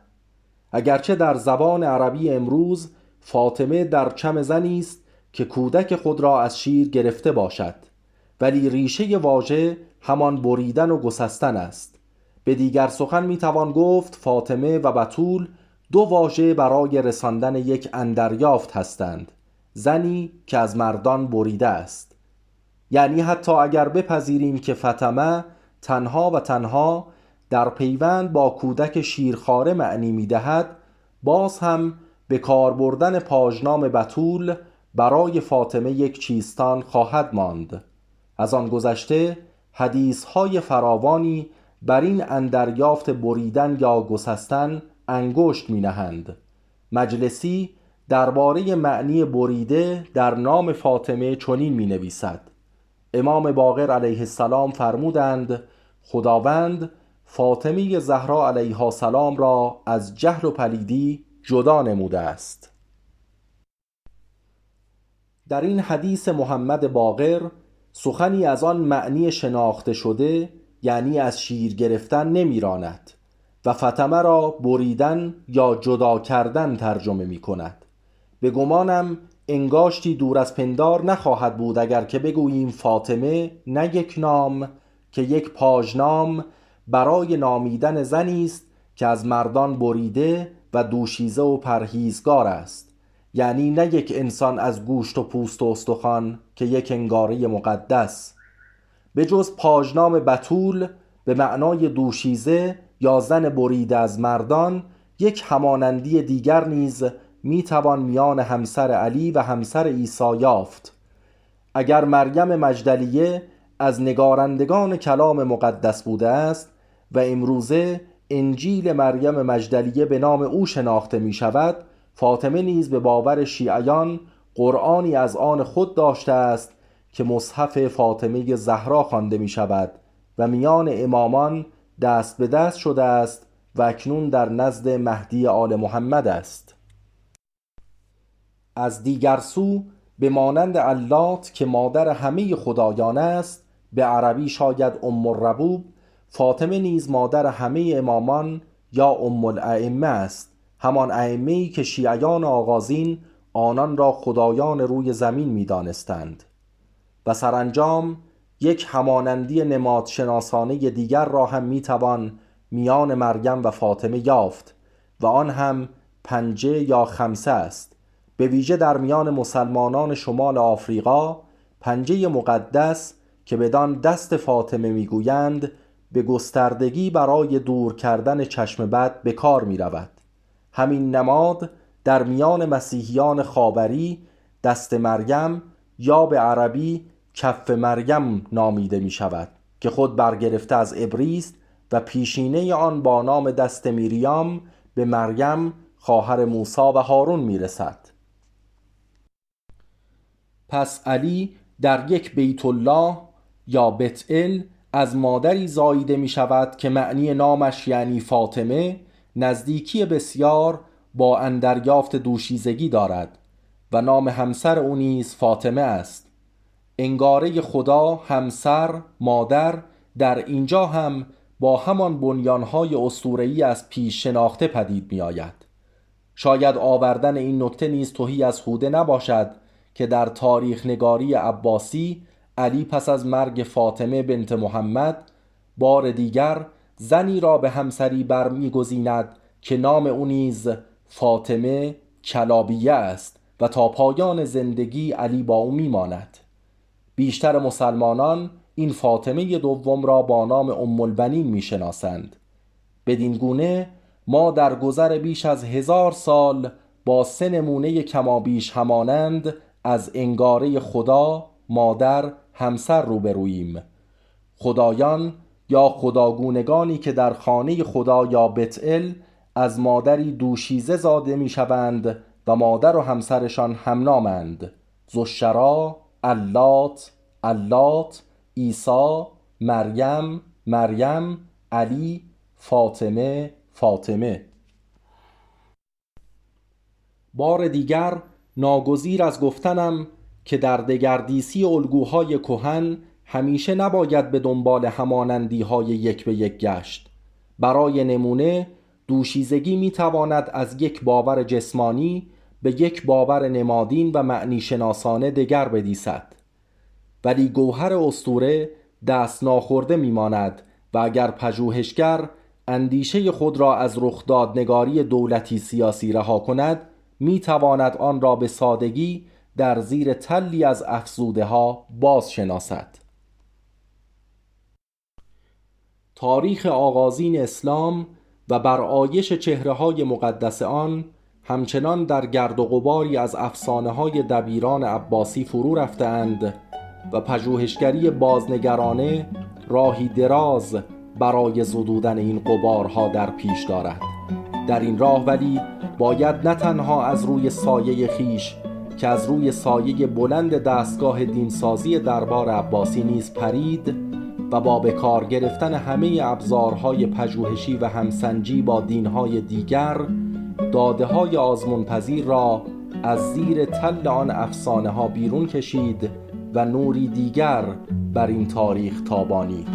اگرچه در زبان عربی امروز فاطمه در چم زنی است که کودک خود را از شیر گرفته باشد ولی ریشه واژه همان بریدن و گسستن است. به دیگر سخن می‌توان گفت فاطمه و بطول دو واژه برای رساندن یک اندریافت هستند. زنی که از مردان بریده است. یعنی حتی اگر بپذیریم که فتمه تنها و تنها در پیوند با کودک شیرخواره معنی می‌دهد باز هم به کار بردن پاژنام بتول برای فاطمه یک چیستان خواهد ماند. از آن گذشته حدیث های فراوانی بر این اندریافت بریدن یا گسستن انگشت می نهند مجلسی درباره معنی بریده در نام فاطمه چنین می نویسد امام باقر علیه السلام فرمودند خداوند فاطمه زهرا علیها السلام را از جهل و پلیدی جدا نموده است. در این حدیث محمد باقر سخنی از آن معنی شناخته شده یعنی از شیر گرفتن نمیراند و فتمه را بریدن یا جدا کردن ترجمه می کند به گمانم انگاشتی دور از پندار نخواهد بود اگر که بگوییم فاطمه نه یک نام که یک پاژنام برای نامیدن زنی است که از مردان بریده و دوشیزه و پرهیزگار است. یعنی نه یک انسان از گوشت و پوست و استخوان که یک انگاره مقدس. به جز پاژنام بتول به معنای دوشیزه یا زن بریده از مردان یک همانندی دیگر نیز می‌توان میان همسر علی و همسر عیسی یافت. اگر مریم مجدلیه از نگارندگان کلام مقدس بوده است و امروزه انجیل مریم مجدلیه به نام او شناخته می شود فاطمه نیز به باور شیعیان قرآنی از آن خود داشته است که مصحف فاطمه زهرا خوانده می شود و میان امامان دست به دست شده است و اکنون در نزد مهدی آل محمد است. از دیگر سو به مانند علات که مادر همه خدایان است به عربی شاید ام الربوب فاطمه نیز مادر همه امامان یا ام الائمه است. همان ائمه ای که شیعیان آغازین آنان را خدایان روی زمین می دانستند و سرانجام یک همانندی نماد شناسانه دیگر را هم می توان میان مریم و فاطمه یافت و آن هم پنجه یا خمسه است. به ویژه در میان مسلمانان شمال آفریقا پنجه مقدس که بدان دست فاطمه می‌گویند به گستردگی برای دور کردن چشم بد به کار می رود. همین نماد در میان مسیحیان خاوری دست مریم یا به عربی کف مریم نامیده می شود که خود برگرفته از ابریست و پیشینه آن با نام دست میریام به مریم خواهر موسی و هارون می رسد. پس علی در یک بیت الله یا بتل از مادری زاییده می شود که معنی نامش یعنی فاطمه نزدیکی بسیار با اندریافت دوشیزگی دارد و نام همسر او نیز فاطمه است انگاره خدا همسر مادر در اینجا هم با همان بنیانهای اسطوره‌ای از پیش شناخته پدید می آید. شاید آوردن این نکته نیز توهی از خوده نباشد که در تاریخ نگاری عباسی علی پس از مرگ فاطمه بنت محمد بار دیگر زنی را به همسری برمیگزیند که نام او نیز فاطمه کلابیه است و تا پایان زندگی علی با او میماند. بیشتر مسلمانان این فاطمه دوم را با نام ام البنین می‌شناسند. بدین گونه ما در گذر بیش از هزار سال با سه نمونه کمابیش همانند از انگاره خدا مادر همسر روبروییم. خدایان یا خداگونگانی که در خانه خدا یا بتل از مادری دوشیزه زاده می‌شوند و مادر و همسرشان همنامند. زشرا اللات اللات عیسی مریم مریم علی فاطمه فاطمه. بار دیگر ناگزیر از گفتنم که در دگردیسی الگوهای کهن همیشه نباید به دنبال همانندی های یک به یک گشت. برای نمونه دوشیزگی می تواند از یک باور جسمانی به یک باور نمادین و معنی شناسانه دگر بدیسد. ولی گوهر استوره دست ناخورده میماند و اگر پژوهشگر اندیشه خود را از رخدادنگاری دولتی سیاسی رها کند می تواند آن را به سادگی در زیر تلی از افزوده ها باز شناسد تاریخ آغازین اسلام و بر آیش چهره های مقدس آن همچنان در گرد و غباری از افسانه های دبیران عباسی فرو رفتند و پژوهشگری بازنگرانه راهی دراز برای زدودن این قبارها در پیش دارد. در این راه ولی باید نه تنها از روی سایه خیش که از روی سایه بلند دستگاه دینسازی دربار عباسی نیز پرید و با به کار گرفتن همه ابزارهای پژوهشی و همسنجی با دینهای دیگر داده های آزمون پذیر را از زیر تل آن افسانه ها بیرون کشید و نوری دیگر بر این تاریخ تابانید.